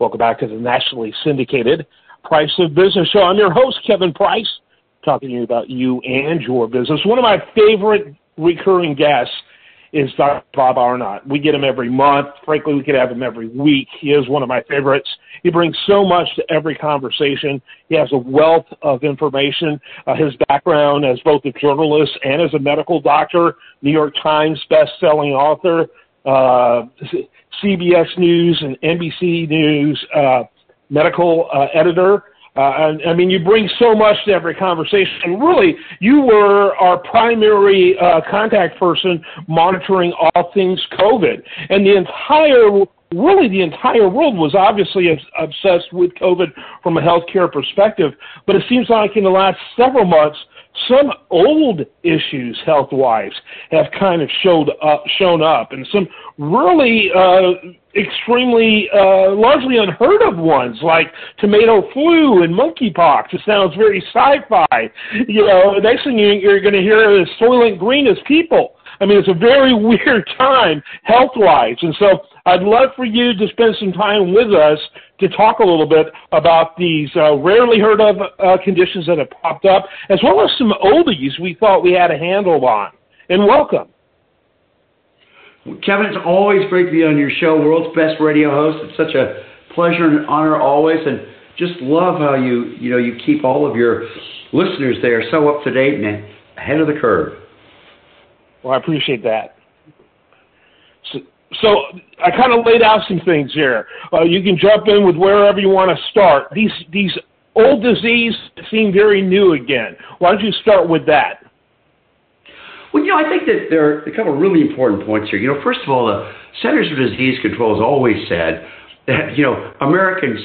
Welcome back to the nationally syndicated Price of Business Show. I'm your host, Kevin Price, talking to you about you and your business. One of my favorite recurring guests is Dr. Bob Arnott. We get him every month. Frankly, we could have him every week. He is one of my favorites. He brings so much to every conversation. He has a wealth of information. Uh, his background as both a journalist and as a medical doctor, New York Times best-selling author, uh, CBS News and NBC News uh, medical uh, editor. Uh, and, I mean, you bring so much to every conversation. And really, you were our primary uh, contact person monitoring all things COVID. And the entire, really, the entire world was obviously obsessed with COVID from a healthcare perspective. But it seems like in the last several months, some old issues health wise have kind of showed up, shown up, and some really uh, extremely uh, largely unheard of ones like tomato flu and monkeypox. It sounds very sci-fi. You know, the next thing you're going to hear is Soylent Green as people. I mean, it's a very weird time health wise, and so I'd love for you to spend some time with us to talk a little bit about these uh, rarely heard of uh, conditions that have popped up, as well as some oldies we thought we had a handle on. And welcome. Kevin, it's always great to be on your show, world's best radio host. It's such a pleasure and honor always, and just love how you you know you keep all of your listeners there so up to date and ahead of the curve. Well, I appreciate that. So, I kind of laid out some things here. Uh, you can jump in with wherever you want to start. These these old diseases seem very new again. Why don't you start with that? Well, you know, I think that there are a couple of really important points here. You know, first of all, the Centers for Disease Control has always said that, you know, Americans'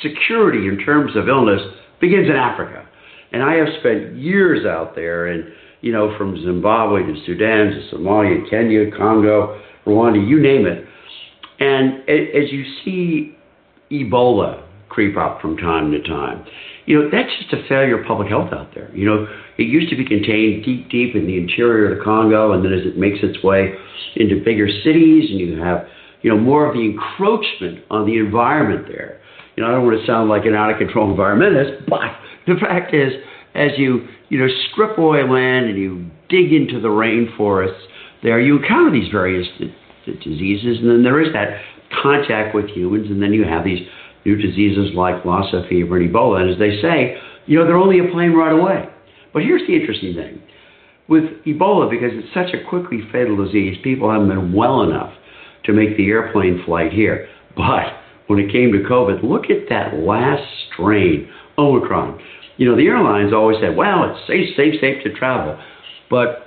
security in terms of illness begins in Africa. And I have spent years out there, and, you know, from Zimbabwe to Sudan to Somalia, Kenya, Congo, Rwanda, you name it. And as you see Ebola creep up from time to time, you know, that's just a failure of public health out there. You know, it used to be contained deep, deep in the interior of the Congo, and then as it makes its way into bigger cities, and you have, you know, more of the encroachment on the environment there. You know, I don't want to sound like an out of control environmentalist, but the fact is, as you, you know, strip away land and you dig into the rainforests, there you encounter these various diseases, and then there is that contact with humans, and then you have these new diseases like Lassa fever and Ebola. And as they say, you know, they're only a plane ride away. But here's the interesting thing. With Ebola, because it's such a quickly fatal disease, people haven't been well enough to make the airplane flight here. But when it came to COVID, look at that last strain, Omicron. You know, the airlines always said, well, it's safe, safe, safe to travel. But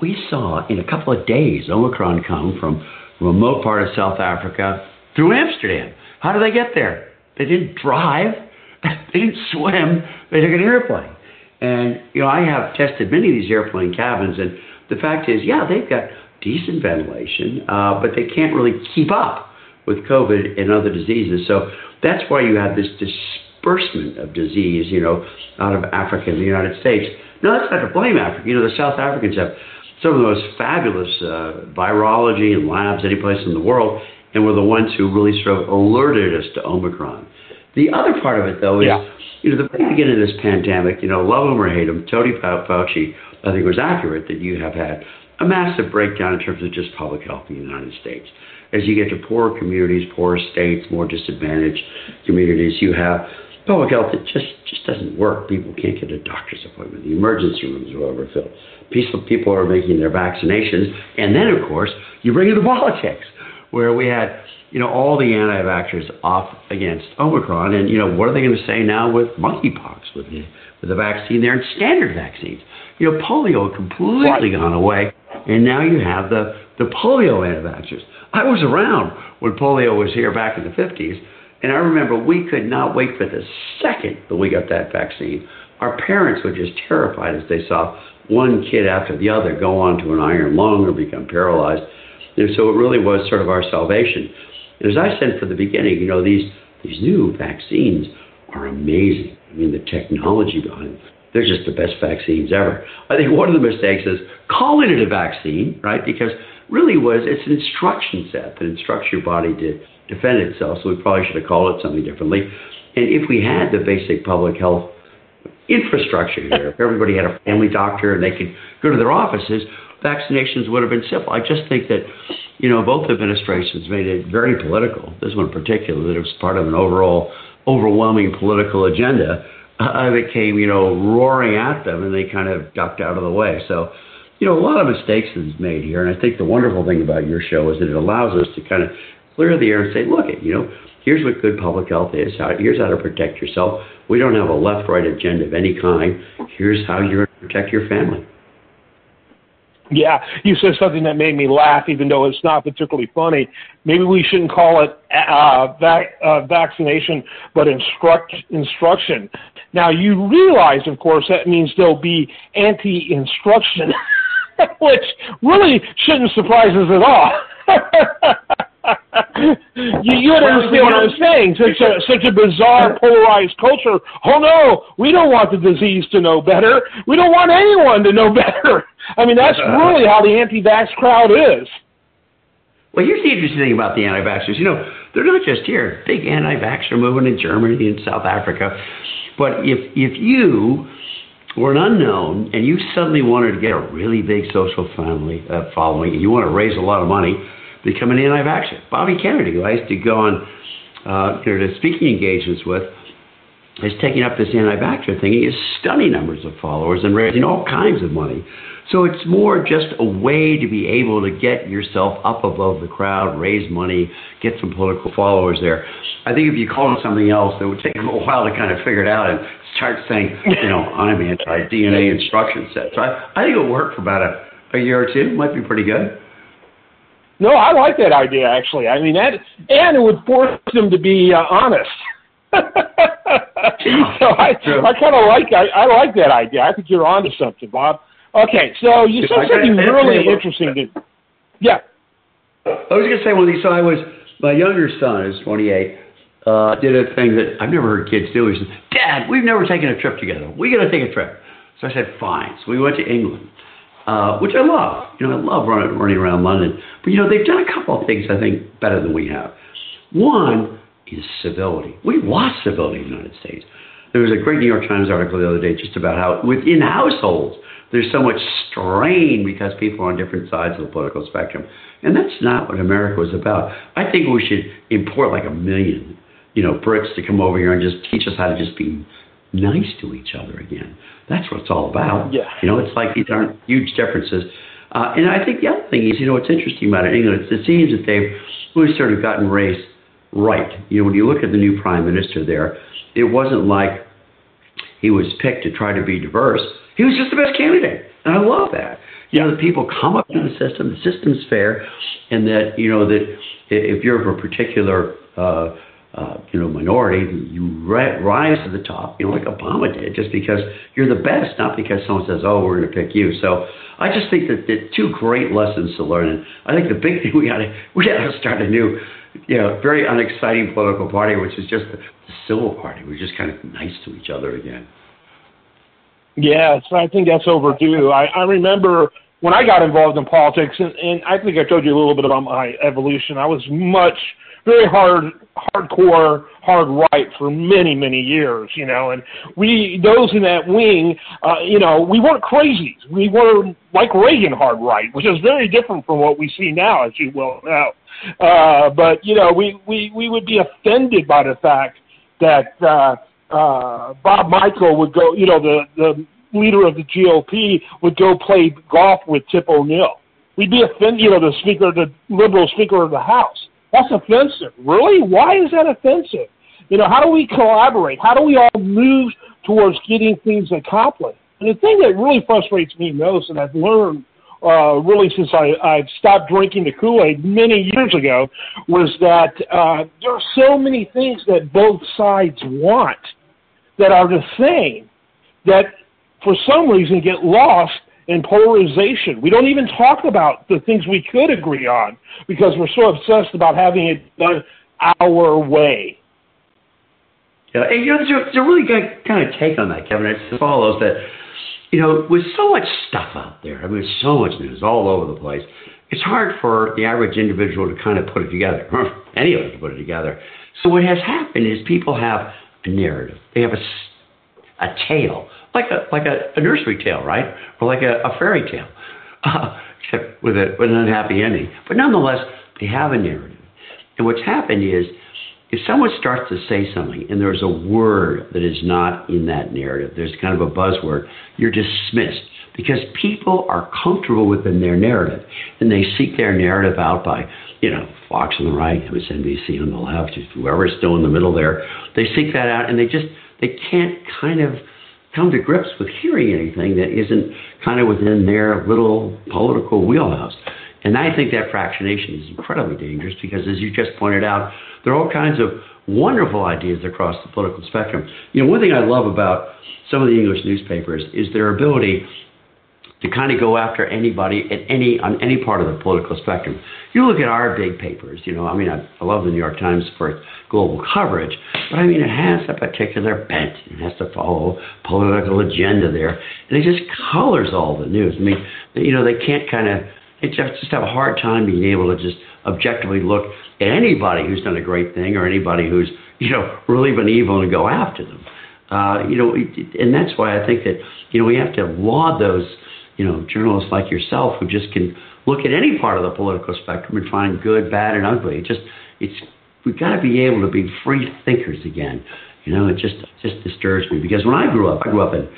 we saw in a couple of days Omicron come from a remote part of South Africa through Amsterdam. How did they get there? They didn't drive, they didn't swim, they took an airplane. And, you know, I have tested many of these airplane cabins, and the fact is, yeah, they've got decent ventilation, uh, but they can't really keep up with COVID and other diseases. So that's why you have this disbursement of disease, you know, out of Africa and the United States. No, that's not to blame Africa. You know, the South Africans have some of the most fabulous uh, virology and labs any place in the world, and were the ones who really sort of alerted us to Omicron. The other part of it, though, is yeah. you know the very beginning of this pandemic. You know, love him or hate him, Tony Fauci, I think, was accurate that you have had a massive breakdown in terms of just public health in the United States. As you get to poorer communities, poorer states, more disadvantaged communities, you have public health that just just doesn't work. People can't get a doctor's appointment. The emergency rooms are overfilled. Peaceful people are making their vaccinations, and then of course you bring in the politics where we had, you know, all the anti-vaxxers off against Omicron, and you know, what are they going to say now with monkeypox, with the with the vaccine there and standard vaccines? You know, polio completely right. gone away, and now you have the the polio anti-vaxxers. I was around when polio was here back in the 50s, and I remember we could not wait for the second that we got that vaccine. Our parents were just terrified as they saw one kid after the other go on to an iron lung or become paralyzed. And so it really was sort of our salvation. And as I said from the beginning, you know, these, these new vaccines are amazing. I mean, the technology behind them, they're just the best vaccines ever. I think one of the mistakes is calling it a vaccine, right? Because really was it's an instruction set that instructs your body to, to defend itself, so we probably should have called it something differently. And if we had the basic public health infrastructure here, if everybody had a family doctor and they could go to their offices, vaccinations would have been simple. I just think that, you know, both administrations made it very political. This one in particular, that it was part of an overall overwhelming political agenda uh, that came, you know, roaring at them, and they kind of ducked out of the way. So, you know, a lot of mistakes is made here, and I think the wonderful thing about your show is that it allows us to kind of clear the air and say, look, you know, here's what good public health is. Here's how to protect yourself. We don't have a left-right agenda of any kind. Here's how to protect your family. Yeah, you said something that made me laugh, even though it's not particularly funny. Maybe we shouldn't call it uh, vac- uh, vaccination, but instruct instruction. Now you realize, of course, that means there'll be anti-instruction, which really shouldn't surprise us at all. you, you understand what I'm saying? Such a such a bizarre, polarized culture. Oh no, we don't want the disease to know better. We don't want anyone to know better. I mean, that's really how the anti-vax crowd is. Well, here's the interesting thing about the anti-vaxxers. You know, they're not just here. Big anti-vaxxer movement in Germany and South Africa. But if if you were an unknown and you suddenly wanted to get a really big social family uh, following, and you want to raise a lot of money become an anti-vaxxer. Bobby Kennedy, who I used to go on uh, you know, to speaking engagements with, is taking up this anti-vaxxer thing. He has stunning numbers of followers and raising all kinds of money. So it's more just a way to be able to get yourself up above the crowd, raise money, get some political followers there. I think if you call it something else, it would take them a while to kind of figure it out and start saying, you know, I'm anti-DNA instruction set. So I, I think it'll work for about a, a year or two. Might be pretty good. No, I like that idea actually. I mean that, and it would force them to be uh, honest. so I, I kind of like I, I like that idea. I think you're onto something, Bob. Okay, so you said something really interesting. To, yeah. I was gonna say one of these. So I was my younger son is 28. Uh, did a thing that I've never heard kids do. He said, "Dad, we've never taken a trip together. We got to take a trip." So I said, "Fine." So we went to England uh, which I love. You know, I love running, running around London. But, you know, they've done a couple of things, I think, better than we have. One is civility. We lost civility in the United States. There was a great New York Times article the other day just about how within households there's so much strain because people are on different sides of the political spectrum. And that's not what America was about. I think we should import like a million, you know, Brits to come over here and just teach us how to just be nice to each other again. That's what it's all about. Yeah. You know, it's like these aren't huge differences. Uh, and I think the other thing is, you know, what's interesting about it, England, it seems that they've really sort of gotten race right. You know, when you look at the new prime minister there, it wasn't like he was picked to try to be diverse. He was just the best candidate. And I love that. You know, the people come up to the system, the system's fair, and that, you know, that if you're of a particular uh, uh, you know, minority, you rise to the top, you know, like Obama did, just because you're the best, not because someone says, "Oh, we're going to pick you." So I just think that the two great lessons to learn, and I think the big thing we got to we got to start a new, you know, very unexciting political party, which is just the, the civil party. We're just kind of nice to each other again. Yeah, so I think that's overdue. I, I remember when I got involved in politics, and, and I think I told you a little bit about my evolution. I was much very hard, hardcore, hard right for many, many years, you know. And we, those in that wing, uh, you know, we weren't crazies. We were like Reagan hard right, which is very different from what we see now, as you well know. Uh, but you know, we we we would be offended by the fact that uh, uh, Bob Michel would go, you know, the the leader of the GOP would go play golf with Tip O'Neill. We'd be offended, you know, the speaker, the liberal speaker of the House. That's offensive. Really? Why is that offensive? You know, how do we collaborate? How do we all move towards getting things accomplished? And the thing that really frustrates me most, and I've learned uh, really since I, I stopped drinking the Kool-Aid many years ago, was that uh, there are so many things that both sides want that are the same that for some reason get lost in polarization. We don't even talk about the things we could agree on because we're so obsessed about having it done our way. Yeah, and you know, there's a, really good kind of take on that, Kevin. It follows that, you know, with so much stuff out there, I mean, so much news all over the place, it's hard for the average individual to kind of put it together. Any of us to put it together. So what has happened is people have a narrative. They have a, a tale, like a like a, a nursery tale, right, or like a, a fairy tale, except with a with an unhappy ending. But nonetheless, they have a narrative. And what's happened is, if someone starts to say something and there's a word that is not in that narrative, there's kind of a buzzword, you're dismissed because people are comfortable within their narrative and they seek their narrative out by, you know, Fox on the right, MSNBC on the left, whoever's still in the middle there. They seek that out and they just they can't kind of come to grips with hearing anything that isn't kind of within their little political wheelhouse. And I think that fractionation is incredibly dangerous because, as you just pointed out, there are all kinds of wonderful ideas across the political spectrum. You know, one thing I love about some of the English newspapers is their ability to kind of go after anybody at any on any part of the political spectrum. You look at our big papers, you know, I mean, I, I love the New York Times for its global coverage, but I mean, it has a particular bent. It has to follow political agenda there, and it just colors all the news. I mean, you know, they can't kind of they just just have a hard time being able to just objectively look at anybody who's done a great thing or anybody who's you know really been evil and go after them. Uh, you know, and that's why I think that you know we have to laud those you know, journalists like yourself who just can look at any part of the political spectrum and find good, bad, and ugly. It just, it's, we've got to be able to be free thinkers again. You know, it just, just disturbs me because when I grew up, I grew up in,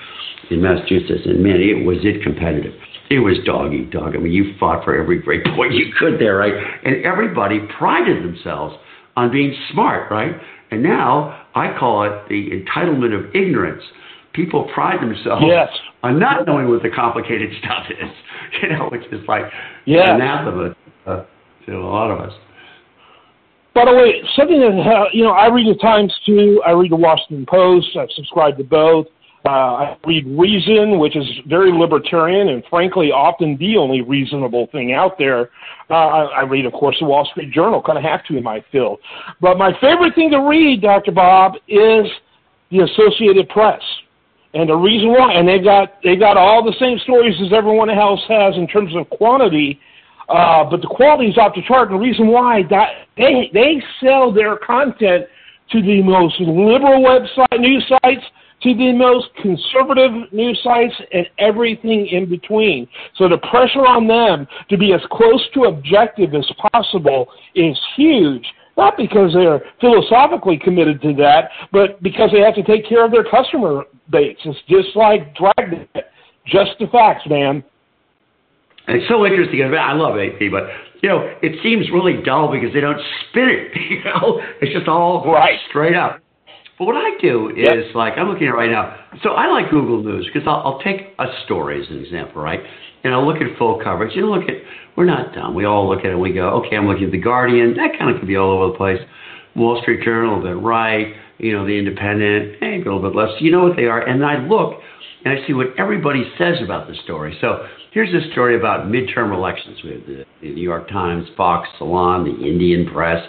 in Massachusetts, and man, it was it competitive. It was dog eat dog. I mean, you fought for every great point you could there, right? And everybody prided themselves on being smart, right? And now I call it the entitlement of ignorance people pride themselves yes. On not knowing what the complicated stuff is, you know, which is like yes. anathema uh, to a lot of us. By the way, something that uh, you know, I read the Times too. I read the Washington Post. I've subscribed to both. Uh, I read Reason, which is very libertarian and frankly often the only reasonable thing out there. Uh, I, I read, of course, the Wall Street Journal. Kind of have to in my field. But my favorite thing to read, Dr. Bob, is the Associated Press. And the reason why, and they've got they've got all the same stories as everyone else has in terms of quantity, uh, but the quality is off the chart. And the reason why that they they sell their content to the most liberal website news sites, to the most conservative news sites, and everything in between. So the pressure on them to be as close to objective as possible is huge. Not because they're philosophically committed to that, but because they have to take care of their customer base. It's just like Dragnet. Just the facts, man. it's so interesting. I love AP, but you know, it seems really dull because they don't spin it. You know, it's just all right straight up. But what I do is yep. like I'm looking at it right now. So I like Google News because I'll, I'll take a story as an example, right? And I'll look at full coverage. You look at we're not dumb. We all look at it and we go, okay, I'm looking at the Guardian. That kind of could be all over the place. Wall Street Journal, bit right you know, the independent, maybe a little bit less. You know what they are. And I look and I see what everybody says about the story. So here's a story about midterm elections. We have the, the New York Times, Fox, Salon, the Indian Press,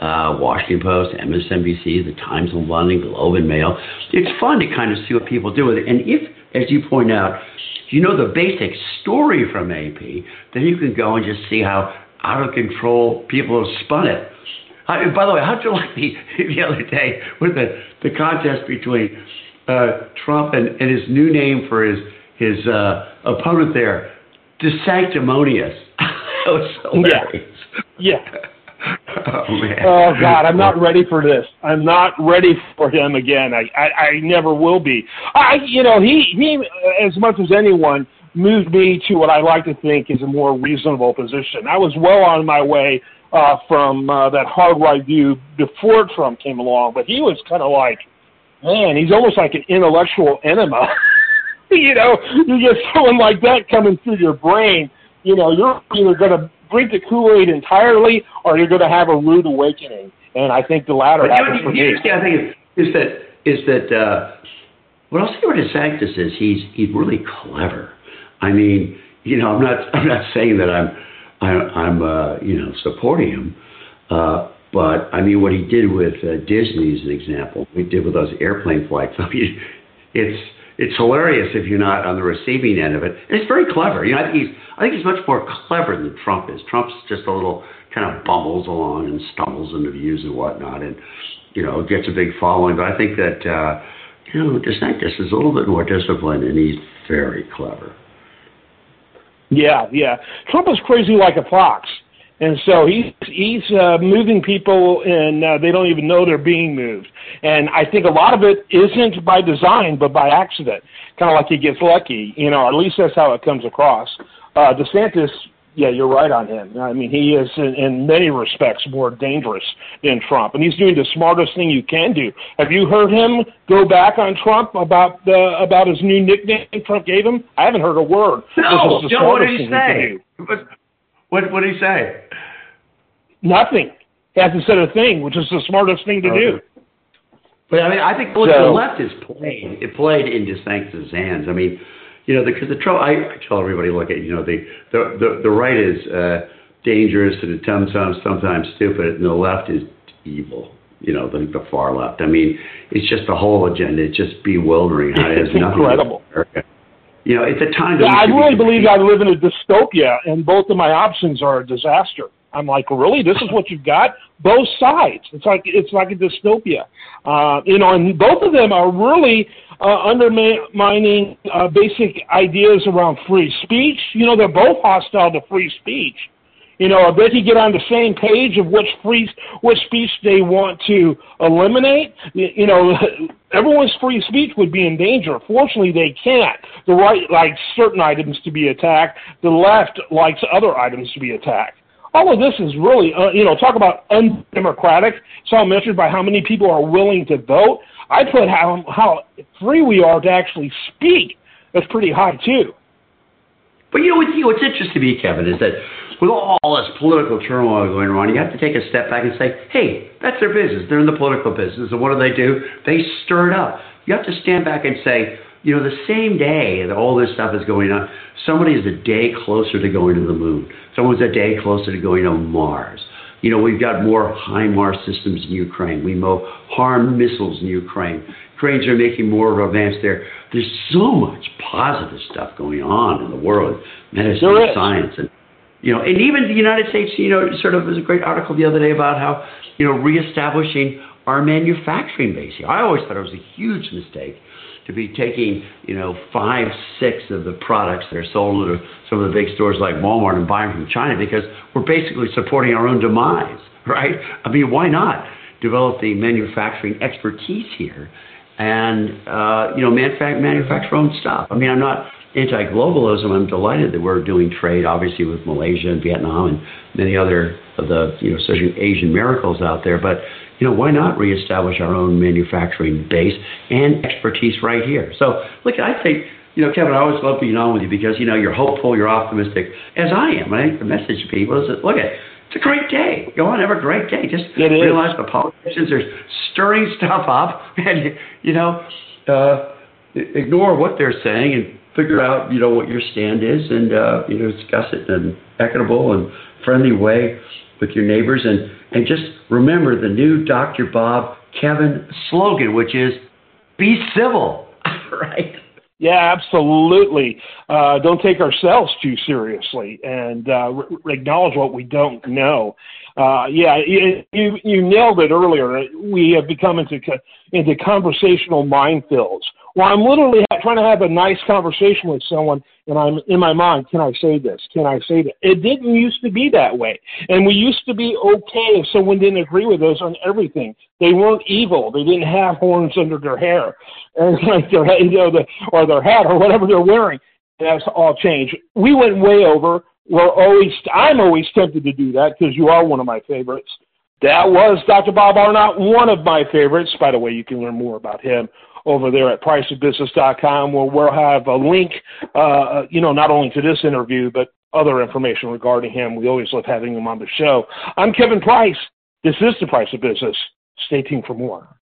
uh, Washington Post, MSNBC, the Times of London, Globe and Mail. It's fun to kind of see what people do with it. And if, as you point out, you know the basic story from AP, then you can go and just see how out of control people have spun it. I, by the way, how'd you like the the other day with the the contest between uh, Trump and, and his new name for his his uh, opponent there, DeSanctimonious. that was hilarious. Yeah. yeah. oh, oh God, I'm not ready for this. I'm not ready for him again. I, I I never will be. I you know he he as much as anyone moved me to what I like to think is a more reasonable position. I was well on my way uh, from uh, that hard right view before Trump came along, but he was kind of like, man, he's almost like an intellectual enema. you know, you get someone like that coming through your brain, you know, you're either going to drink the Kool-Aid entirely or you're going to have a rude awakening. And I think the latter but happens for me. I think is that is that uh, what I'll say about DeSantis is he's he's really clever. I mean, you know, I'm not I'm not saying that I'm I, I'm uh, you know supporting him. Uh, but I mean, what he did with uh, Disney is an example. He did with those airplane flights. I mean, it's it's hilarious if you're not on the receiving end of it. And it's very clever. You know, I think he's I think he's much more clever than Trump is. Trump's just a little kind of bumbles along and stumbles into views and whatnot, and you know gets a big following. But I think that uh, you know DeSantis is a little bit more disciplined, and he's very clever. Yeah, yeah. Trump is crazy like a fox. And so he's he's uh, moving people, and uh, they don't even know they're being moved. And I think a lot of it isn't by design, but by accident. Kind of like he gets lucky, you know. At least that's how it comes across. Uh, DeSantis, yeah, you're right on him. I mean, he is in, in many respects more dangerous than Trump, and he's doing the smartest thing you can do. Have you heard him go back on Trump about the about his new nickname Trump gave him? I haven't heard a word. No, Joe, what did he say? What what did he say? Nothing. He hasn't said a thing, which is the smartest thing to okay. do. But I mean, I think look, so, the left is played. It played in DeSantis' hands. I mean, you know, because the, the trouble. I, I tell everybody, look at you know, the the the, the right is uh, dangerous and sometimes sometimes stupid, and the left is evil. You know, the, the far left. I mean, it's just the whole agenda. It's just bewildering. How it has nothing incredible. To America. You know, it's a time. Yeah, I really believe I live in a dystopia, and both of my options are a disaster. I'm like, really? This is what you've got? Both sides. It's like it's like a dystopia. Uh, you know, and both of them are really uh, undermining uh, basic ideas around free speech. You know, they're both hostile to free speech. You know, I bet you get on the same page of which free, which speech they want to eliminate. You know, everyone's free speech would be in danger. Fortunately, they can't. The right likes certain items to be attacked. The left likes other items to be attacked all of this is really, uh, you know, talk about undemocratic. It's all measured by how many people are willing to vote. I put how how free we are to actually speak. That's pretty high too. But you know what's, you know, what's interesting to me, Kevin, is that with all this political turmoil going on, you have to take a step back and say, hey, that's their business. They're in the political business, and what do they do? They stir it up. You have to stand back and say, you know, the same day that all this stuff is going on, somebody is a day closer to going to the moon. Someone's a day closer to going to Mars. You know, we've got more HIMARS systems in Ukraine. We know harm missiles in Ukraine. Ukrainians are making more advance there. There's so much positive stuff going on in the world, medicine, and science, and you know, and even the United States. You know, sort of was a great article the other day about how you know reestablishing our manufacturing base here. I always thought it was a huge mistake to be taking, you know, five, six of the products that are sold at some of the big stores like Walmart and buying from China because we're basically supporting our own demise, right? I mean, why not develop the manufacturing expertise here and, uh, you know, manufa- manufacture our own stuff? I mean, I'm not anti-globalism. I'm delighted that we're doing trade, obviously, with Malaysia and Vietnam and many other of the, you know, such Asian miracles out there. But you know, why not reestablish our own manufacturing base and expertise right here? So, look, I think, you know, Kevin, I always love being on with you because, you know, you're hopeful, you're optimistic, as I am. I think the message to people is that, look, at it's a great day. Go on, have a great day. Just it realize is. the politicians are stirring stuff up and, you know, uh, ignore what they're saying and figure out, you know, what your stand is and, uh, you know, discuss it in an equitable and friendly way with your neighbors and, and just remember the new Dr. Bob Kevin slogan, which is be civil, right? Yeah, absolutely. Uh, don't take ourselves too seriously and uh, re- acknowledge what we don't know. Uh, yeah, you, you, nailed it earlier. We have become into into conversational minefields well, I'm literally trying to have a nice conversation with someone, and I'm in my mind, can I say this? Can I say that? It didn't used to be that way, and we used to be okay if someone didn't agree with us on everything. They weren't evil. They didn't have horns under their hair, and like their you know, the, or their hat or whatever they're wearing. That's all changed. We went way over. We're always. I'm always tempted to do that because you are one of my favorites. That was Dr. Bob Arnott, one of my favorites. By the way, you can learn more about him over there at priceofbusiness.com where we'll have a link, uh, you know, not only to this interview, but other information regarding him. We always love having him on the show. I'm Kevin Price. This is The Price of Business. Stay tuned for more.